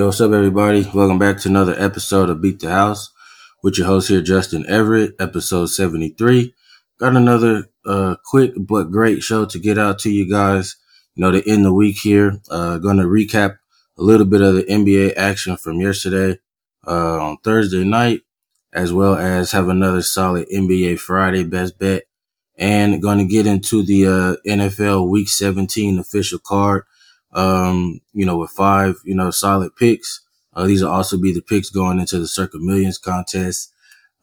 Yo, what's up, everybody? Welcome back to another episode of Beat the House with your host here, Justin Everett, episode 73. Got another uh, quick but great show to get out to you guys. You know, to end the week here. Uh, going to recap a little bit of the NBA action from yesterday uh, on Thursday night, as well as have another solid NBA Friday best bet. And going to get into the uh, NFL Week 17 official card um, you know, with five, you know, solid picks. Uh, these will also be the picks going into the Circa Millions contest,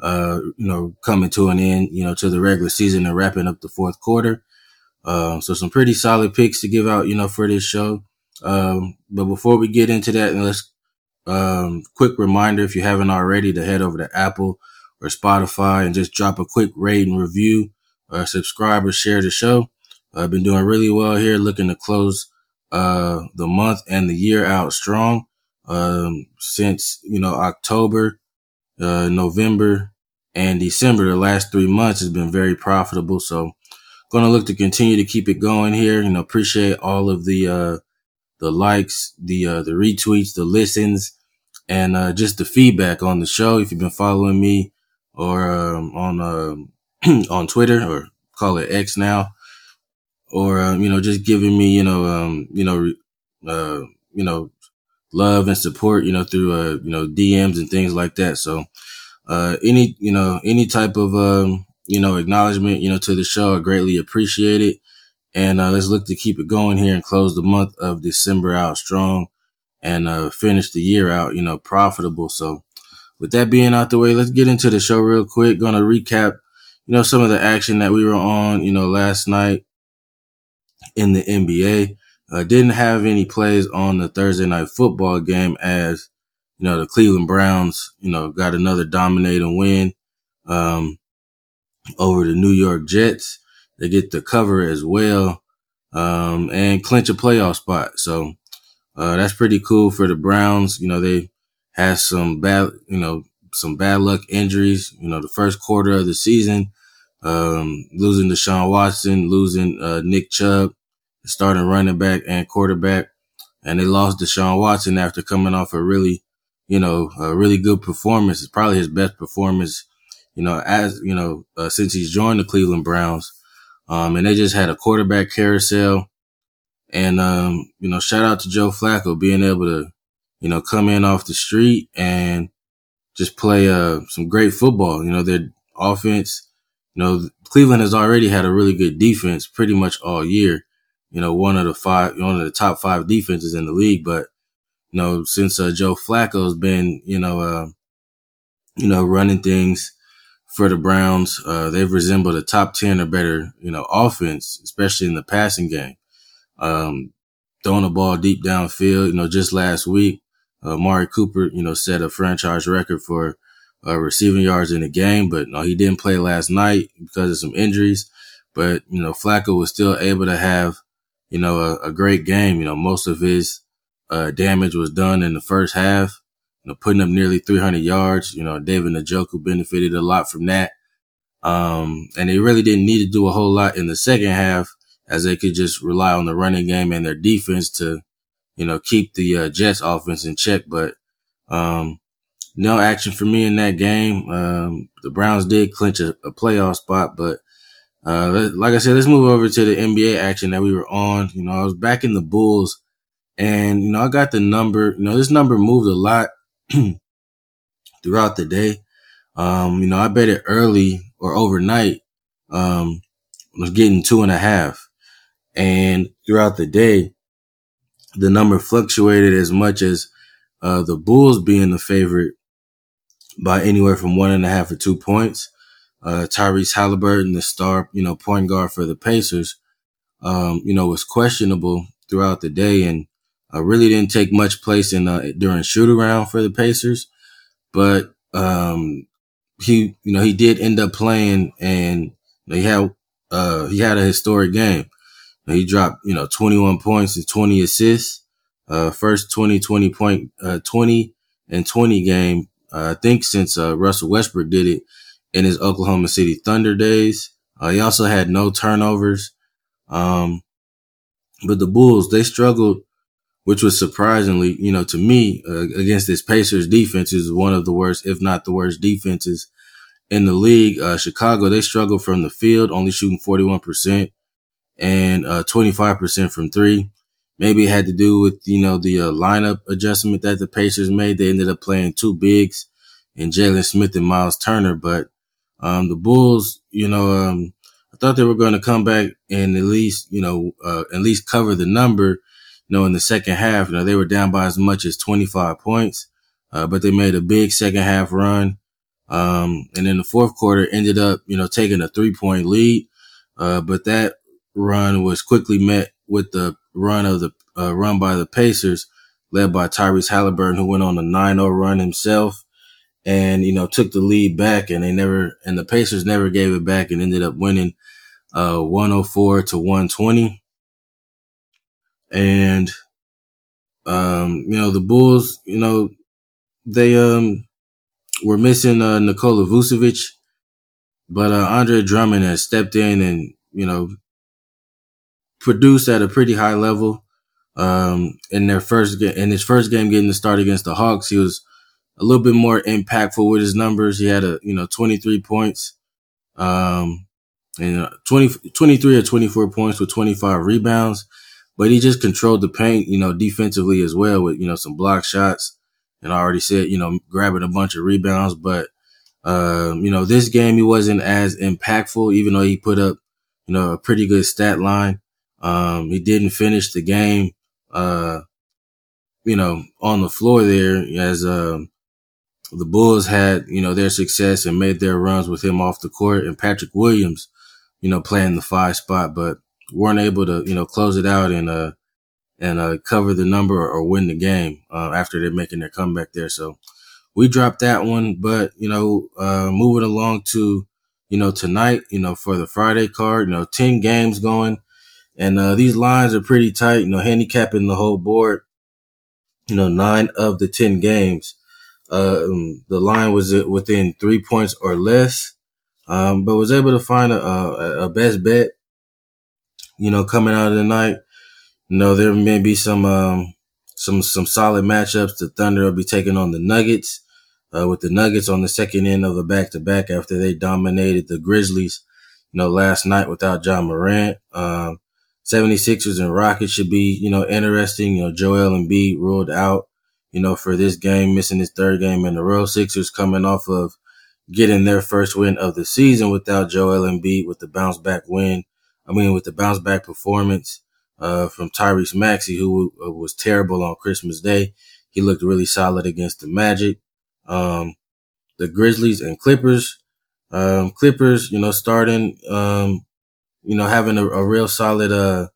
uh, you know, coming to an end, you know, to the regular season and wrapping up the fourth quarter. Um, so some pretty solid picks to give out, you know, for this show. Um, but before we get into that, let's, um, quick reminder, if you haven't already to head over to Apple or Spotify and just drop a quick rate and review, uh, subscribe or share the show. I've been doing really well here, looking to close uh, the month and the year out strong. Um, since, you know, October, uh, November and December, the last three months has been very profitable. So going to look to continue to keep it going here. You know, appreciate all of the, uh, the likes, the, uh, the retweets, the listens, and, uh, just the feedback on the show. If you've been following me or, um, on, uh, on Twitter or call it X now, or um, you know just giving me you know um, you know uh, you know love and support you know through uh, you know DMs and things like that. So uh, any you know any type of um, you know acknowledgement you know to the show, I greatly appreciate it. And uh, let's look to keep it going here and close the month of December out strong and uh, finish the year out you know profitable. So with that being out the way, let's get into the show real quick. To recap you know some of the action that we were on you know last night in the NBA. Uh, didn't have any plays on the Thursday night football game as, you know, the Cleveland Browns, you know, got another dominating win, um, over the New York Jets. They get the cover as well, um, and clinch a playoff spot. So, uh, that's pretty cool for the Browns. You know, they had some bad, you know, some bad luck injuries, you know, the first quarter of the season, um, losing Deshaun Watson, losing, uh, Nick Chubb, starting running back and quarterback. And they lost Deshaun Watson after coming off a really, you know, a really good performance. It's probably his best performance, you know, as, you know, uh, since he's joined the Cleveland Browns. Um, and they just had a quarterback carousel. And, um, you know, shout out to Joe Flacco being able to, you know, come in off the street and just play, uh, some great football. You know, their offense, you know, Cleveland has already had a really good defense pretty much all year you know, one of the five, one of the top five defenses in the league. But, you know, since uh, Joe Flacco's been, you know, uh, you know, running things for the Browns, uh, they've resembled a top 10 or better, you know, offense, especially in the passing game. Um, throwing the ball deep downfield, you know, just last week, uh, Amari Cooper, you know, set a franchise record for uh, receiving yards in the game, but no, he didn't play last night because of some injuries. But, you know, Flacco was still able to have you know, a, a great game. You know, most of his uh, damage was done in the first half. You know, putting up nearly 300 yards. You know, David Njoku benefited a lot from that. Um, and they really didn't need to do a whole lot in the second half as they could just rely on the running game and their defense to, you know, keep the uh, Jets offense in check. But, um, no action for me in that game. Um, the Browns did clinch a, a playoff spot, but uh, like I said, let's move over to the NBA action that we were on. You know, I was back in the Bulls and, you know, I got the number, you know, this number moved a lot throughout the day. Um, you know, I bet it early or overnight, um, was getting two and a half. And throughout the day, the number fluctuated as much as, uh, the Bulls being the favorite by anywhere from one and a half or two points uh, Tyrese Halliburton, the star, you know, point guard for the Pacers, um, you know, was questionable throughout the day and uh, really didn't take much place in uh, during shoot around for the Pacers. But um, he, you know, he did end up playing and he had uh, he had a historic game. He dropped, you know, 21 points and 20 assists. Uh, first 20, 20 point, uh, 20 and 20 game, uh, I think since, uh, Russell Westbrook did it in his Oklahoma City Thunder days. Uh, he also had no turnovers. Um, but the Bulls, they struggled which was surprisingly, you know, to me uh, against this Pacers defense is one of the worst, if not the worst defenses in the league. Uh, Chicago, they struggled from the field, only shooting 41% and uh, 25% from three. Maybe it had to do with, you know, the uh, lineup adjustment that the Pacers made. They ended up playing two bigs and Jalen Smith and Miles Turner. But um, the Bulls, you know, um, I thought they were going to come back and at least, you know, uh, at least cover the number. You know, in the second half, you know, they were down by as much as 25 points, uh, but they made a big second half run. Um, and in the fourth quarter ended up, you know, taking a three point lead. Uh, but that run was quickly met with the run of the uh, run by the Pacers, led by Tyrese Halliburton, who went on a 9-0 run himself, and you know took the lead back, and they never and the Pacers never gave it back, and ended up winning uh, 104 to 120. And um, you know the Bulls, you know they um were missing uh, Nikola Vucevic, but uh, Andre Drummond has stepped in and you know produced at a pretty high level. Um, in their first in his first game getting the start against the Hawks, he was a little bit more impactful with his numbers. He had a, you know, 23 points, um, and uh, 20, 23 or 24 points with 25 rebounds, but he just controlled the paint, you know, defensively as well with, you know, some block shots. And I already said, you know, grabbing a bunch of rebounds, but, um, you know, this game he wasn't as impactful, even though he put up, you know, a pretty good stat line. Um, he didn't finish the game, uh, you know, on the floor there as, um, the Bulls had, you know, their success and made their runs with him off the court and Patrick Williams, you know, playing the five spot, but weren't able to, you know, close it out and, uh, and, uh, cover the number or, win the game, uh, after they're making their comeback there. So we dropped that one, but, you know, uh, moving along to, you know, tonight, you know, for the Friday card, you know, 10 games going. And uh, these lines are pretty tight, you know, handicapping the whole board. You know, nine of the 10 games, um, the line was within three points or less, um, but was able to find a, a, a, best bet, you know, coming out of the night. You know, there may be some, um, some, some solid matchups. The Thunder will be taking on the Nuggets, uh, with the Nuggets on the second end of the back to back after they dominated the Grizzlies, you know, last night without Ja Morant. Um, 76ers and Rockets should be, you know, interesting. You know, Joel Embiid ruled out, you know, for this game, missing his third game in a row. Sixers coming off of getting their first win of the season without Joel Embiid with the bounce back win. I mean, with the bounce back performance, uh, from Tyrese Maxey, who uh, was terrible on Christmas Day. He looked really solid against the Magic. Um, the Grizzlies and Clippers, um, Clippers, you know, starting, um, you know, having a, a real solid uh,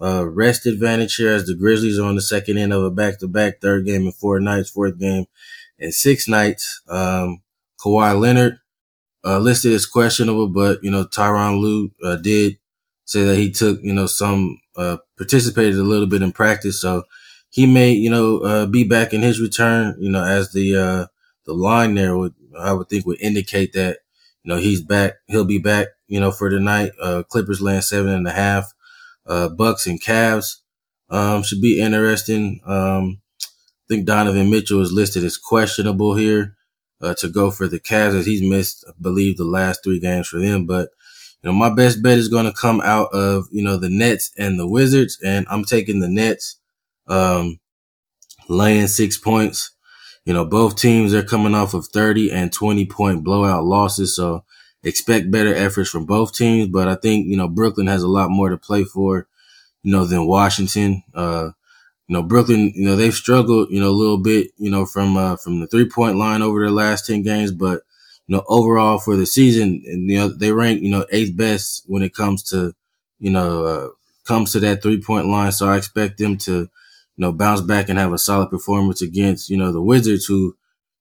uh, rest advantage here as the Grizzlies are on the second end of a back to back, third game in four nights, fourth game in six nights. Um, Kawhi Leonard uh, listed as questionable, but you know Tyronn Lue uh, did say that he took you know some uh, participated a little bit in practice, so he may you know uh, be back in his return. You know as the uh, the line there would I would think would indicate that you know he's back. He'll be back you know, for tonight. Uh, Clippers land seven and a half. Uh, Bucks and Cavs, um, should be interesting. Um, I think Donovan Mitchell is listed as questionable here, uh, to go for the Cavs as he's missed, I believe, the last three games for them. But, you know, my best bet is going to come out of, you know, the Nets and the Wizards, and I'm taking the Nets, um, laying six points. You know, both teams are coming off of 30 and 20 point blowout losses. So expect better efforts from both teams, but I think, you know, Brooklyn has a lot more to play for, you know, than Washington. Uh, you know, Brooklyn, you know, they've struggled, you know, a little bit, you know, from, uh, from the three point line over their last 10 games, but, you know, overall for the season, and, you know, they rank, you know, eighth best when it comes to, you know, uh, comes to that three point line. So I expect them to, you know, bounce back and have a solid performance against, you know, the Wizards, who,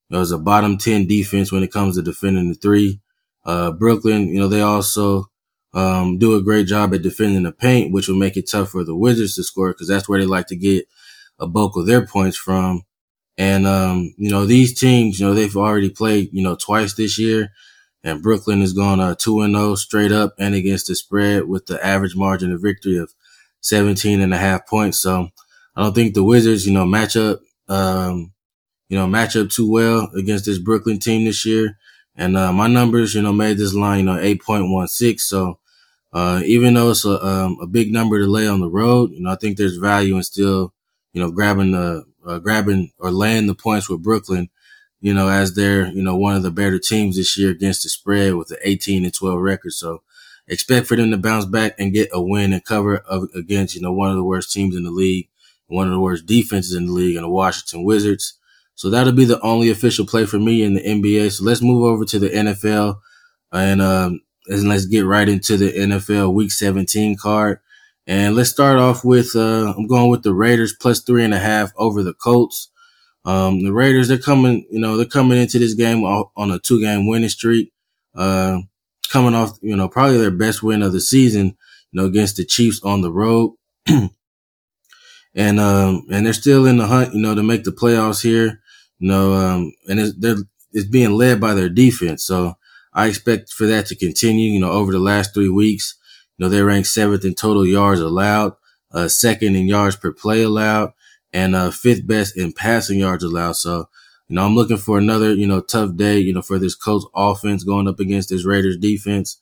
you know, is a bottom 10 defense when it comes to defending the three. Uh, Brooklyn, you know, they also, um, do a great job at defending the paint, which will make it tough for the Wizards to score because that's where they like to get a bulk of their points from. And, um, you know, these teams, you know, they've already played, you know, twice this year and Brooklyn is going uh, 2 and 0 straight up and against the spread with the average margin of victory of 17 and a half points. So I don't think the Wizards, you know, match up, um, you know, match up too well against this Brooklyn team this year. And, uh, my numbers, you know, made this line, you know, 8.16. So, uh, even though it's a, um, a big number to lay on the road, you know, I think there's value in still, you know, grabbing the, uh, grabbing or laying the points with Brooklyn, you know, as they're, you know, one of the better teams this year against the spread with the 18 and 12 record. So expect for them to bounce back and get a win and cover of, against, you know, one of the worst teams in the league, one of the worst defenses in the league and the Washington Wizards. So that'll be the only official play for me in the NBA. So let's move over to the NFL and, um, and let's get right into the NFL Week 17 card. And let's start off with uh, I'm going with the Raiders plus three and a half over the Colts. Um, the Raiders they're coming, you know, they're coming into this game on a two game winning streak. Uh, coming off, you know, probably their best win of the season, you know, against the Chiefs on the road. and um, and they're still in the hunt, you know, to make the playoffs here. You know, um, and it's, they're it's being led by their defense. So I expect for that to continue, you know, over the last three weeks. You know, they rank seventh in total yards allowed, uh, second in yards per play allowed, and uh, fifth best in passing yards allowed. So, you know, I'm looking for another, you know, tough day, you know, for this Colts offense going up against this Raiders defense.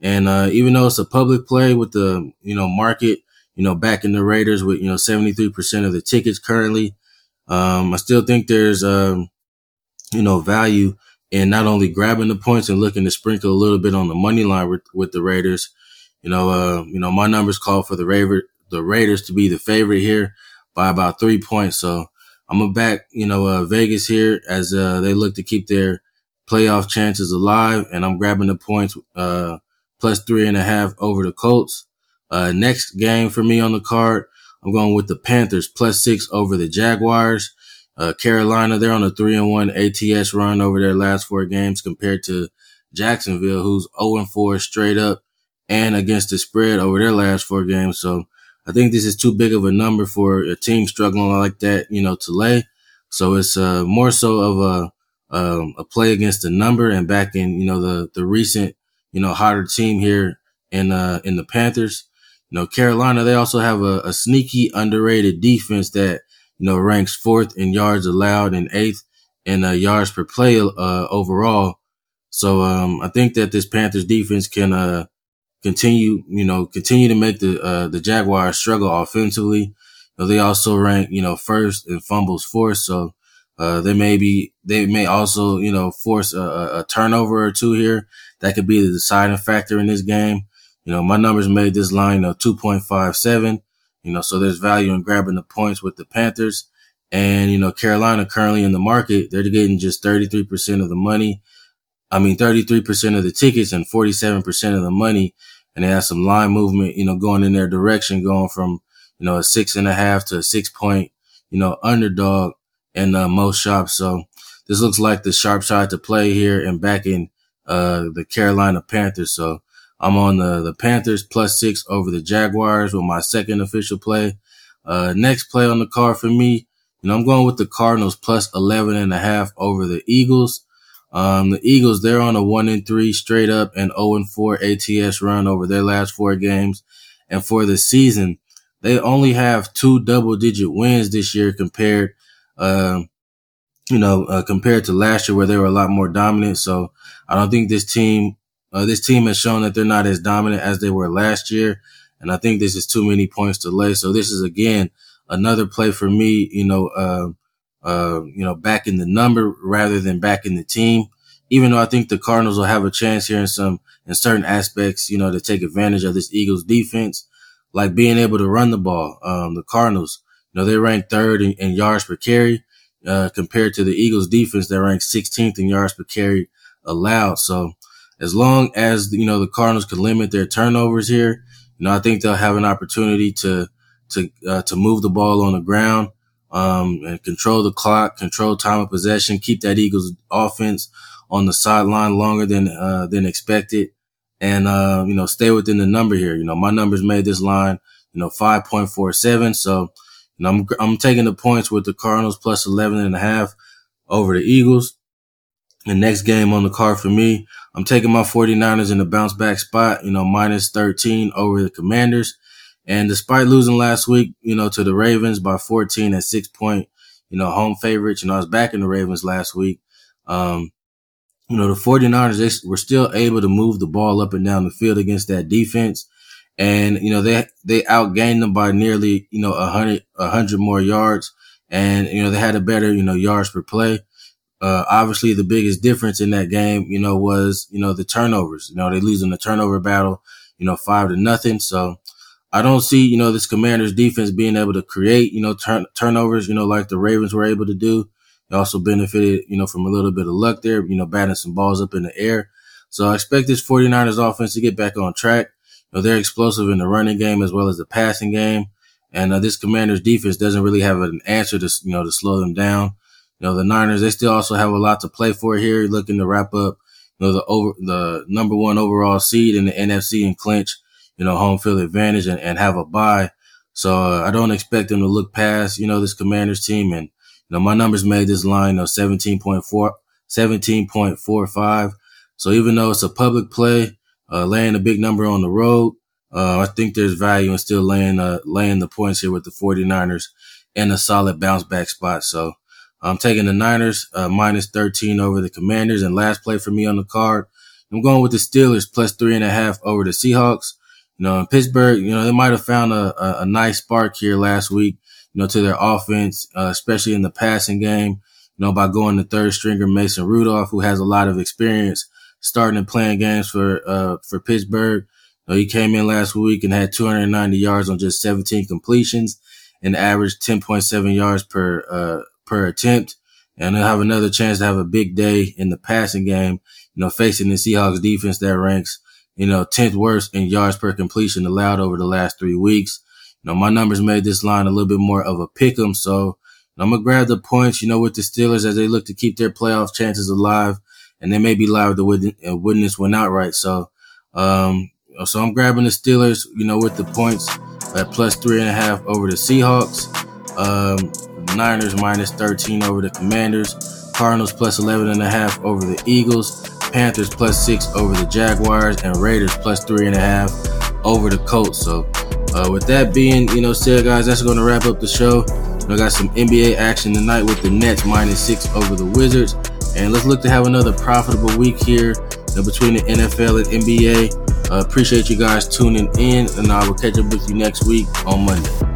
And uh, even though it's a public play with the, you know, market, you know, backing the Raiders with, you know, 73% of the tickets currently, um, I still think there's, um, you know, value in not only grabbing the points and looking to sprinkle a little bit on the money line with, with the Raiders. You know, uh, you know, my numbers call for the Raiders, the Raiders to be the favorite here by about three points. So I'm gonna back, you know, uh, Vegas here as, uh, they look to keep their playoff chances alive. And I'm grabbing the points, uh, plus three and a half over the Colts. Uh, next game for me on the card, I'm going with the Panthers plus six over the Jaguars. Uh, Carolina, they're on a three and one ATS run over their last four games compared to Jacksonville, who's 0 and 4 straight up and against the spread over their last four games. So I think this is too big of a number for a team struggling like that, you know, to lay. So it's uh, more so of a um, a play against the number and back in, you know, the the recent, you know, hotter team here in uh in the Panthers. You know, Carolina, they also have a, a sneaky underrated defense that you know, ranks fourth in yards allowed and eighth in uh, yards per play uh, overall. So um, I think that this Panthers defense can uh, continue, you know, continue to make the uh, the Jaguars struggle offensively. Know, they also rank, you know, first in fumbles forced. So uh, they may be, they may also, you know, force a, a turnover or two here. That could be the deciding factor in this game. You know, my numbers made this line, of 2.57. You know, so there's value in grabbing the points with the Panthers. And, you know, Carolina currently in the market, they're getting just 33% of the money. I mean, 33% of the tickets and 47% of the money. And they have some line movement, you know, going in their direction, going from, you know, a six and a half to a six point, you know, underdog in uh, most shops. So this looks like the sharp side to play here and backing, uh, the Carolina Panthers. So I'm on the, the Panthers plus six over the Jaguars with my second official play. Uh, next play on the card for me, you know, I'm going with the Cardinals plus 11 and a half over the Eagles. Um, the Eagles, they're on a one and three straight up and 0 and four ATS run over their last four games. And for the season, they only have two double digit wins this year compared, um, you know, uh, compared to last year where they were a lot more dominant. So I don't think this team uh, this team has shown that they're not as dominant as they were last year. And I think this is too many points to lay. So this is again, another play for me, you know, uh, uh, you know, back in the number rather than back in the team. Even though I think the Cardinals will have a chance here in some, in certain aspects, you know, to take advantage of this Eagles defense, like being able to run the ball. Um, the Cardinals, you know, they rank third in, in yards per carry, uh, compared to the Eagles defense that ranks 16th in yards per carry allowed. So, as long as, you know, the Cardinals can limit their turnovers here, you know, I think they'll have an opportunity to, to, uh, to move the ball on the ground, um, and control the clock, control time of possession, keep that Eagles offense on the sideline longer than, uh, than expected. And, uh, you know, stay within the number here. You know, my numbers made this line, you know, 5.47. So, you know, I'm, I'm taking the points with the Cardinals plus 11 and a half over the Eagles. The next game on the card for me, I'm taking my 49ers in the bounce back spot, you know, minus 13 over the Commanders. And despite losing last week, you know, to the Ravens by 14 at six point, you know, home favorites, you know, I was back in the Ravens last week. Um, you know, the 49ers, they were still able to move the ball up and down the field against that defense. And, you know, they, they outgained them by nearly, you know, a hundred, a hundred more yards. And, you know, they had a better, you know, yards per play. Uh, obviously the biggest difference in that game, you know, was, you know, the turnovers. You know, they losing the turnover battle, you know, five to nothing. So I don't see, you know, this commander's defense being able to create, you know, turn, turnovers, you know, like the Ravens were able to do. They also benefited, you know, from a little bit of luck there, you know, batting some balls up in the air. So I expect this 49ers offense to get back on track. You know, they're explosive in the running game as well as the passing game. And uh, this commander's defense doesn't really have an answer to, you know, to slow them down. You know, the Niners, they still also have a lot to play for here, looking to wrap up, you know, the over, the number one overall seed in the NFC and clinch, you know, home field advantage and, and have a bye. So uh, I don't expect them to look past, you know, this commander's team. And, you know, my numbers made this line of 17.4, 17.45. So even though it's a public play, uh, laying a big number on the road, uh, I think there's value in still laying, uh, laying the points here with the 49ers in a solid bounce back spot. So, I'm taking the Niners uh, minus 13 over the Commanders. And last play for me on the card, I'm going with the Steelers plus three and a half over the Seahawks. You know, in Pittsburgh, you know, they might have found a, a, a nice spark here last week, you know, to their offense, uh, especially in the passing game, you know, by going to third stringer Mason Rudolph, who has a lot of experience starting and playing games for, uh, for Pittsburgh. You know, he came in last week and had 290 yards on just 17 completions and averaged 10.7 yards per, uh, per attempt. And they'll have another chance to have a big day in the passing game, you know, facing the Seahawks defense that ranks, you know, 10th worst in yards per completion allowed over the last three weeks. You know, my numbers made this line a little bit more of a pick 'em. So I'm going to grab the points, you know, with the Steelers as they look to keep their playoff chances alive. And they may be live to win, uh, win this one outright. So, um, so I'm grabbing the Steelers, you know, with the points at plus three and a half over the Seahawks. Um, Niners minus 13 over the Commanders. Cardinals plus 11 and a half over the Eagles. Panthers plus six over the Jaguars and Raiders plus three and a half over the Colts. So, uh, with that being, you know, said, guys, that's going to wrap up the show. I got some NBA action tonight with the Nets minus six over the Wizards. And let's look to have another profitable week here you know, between the NFL and NBA. Uh, appreciate you guys tuning in, and I will catch up with you next week on Monday.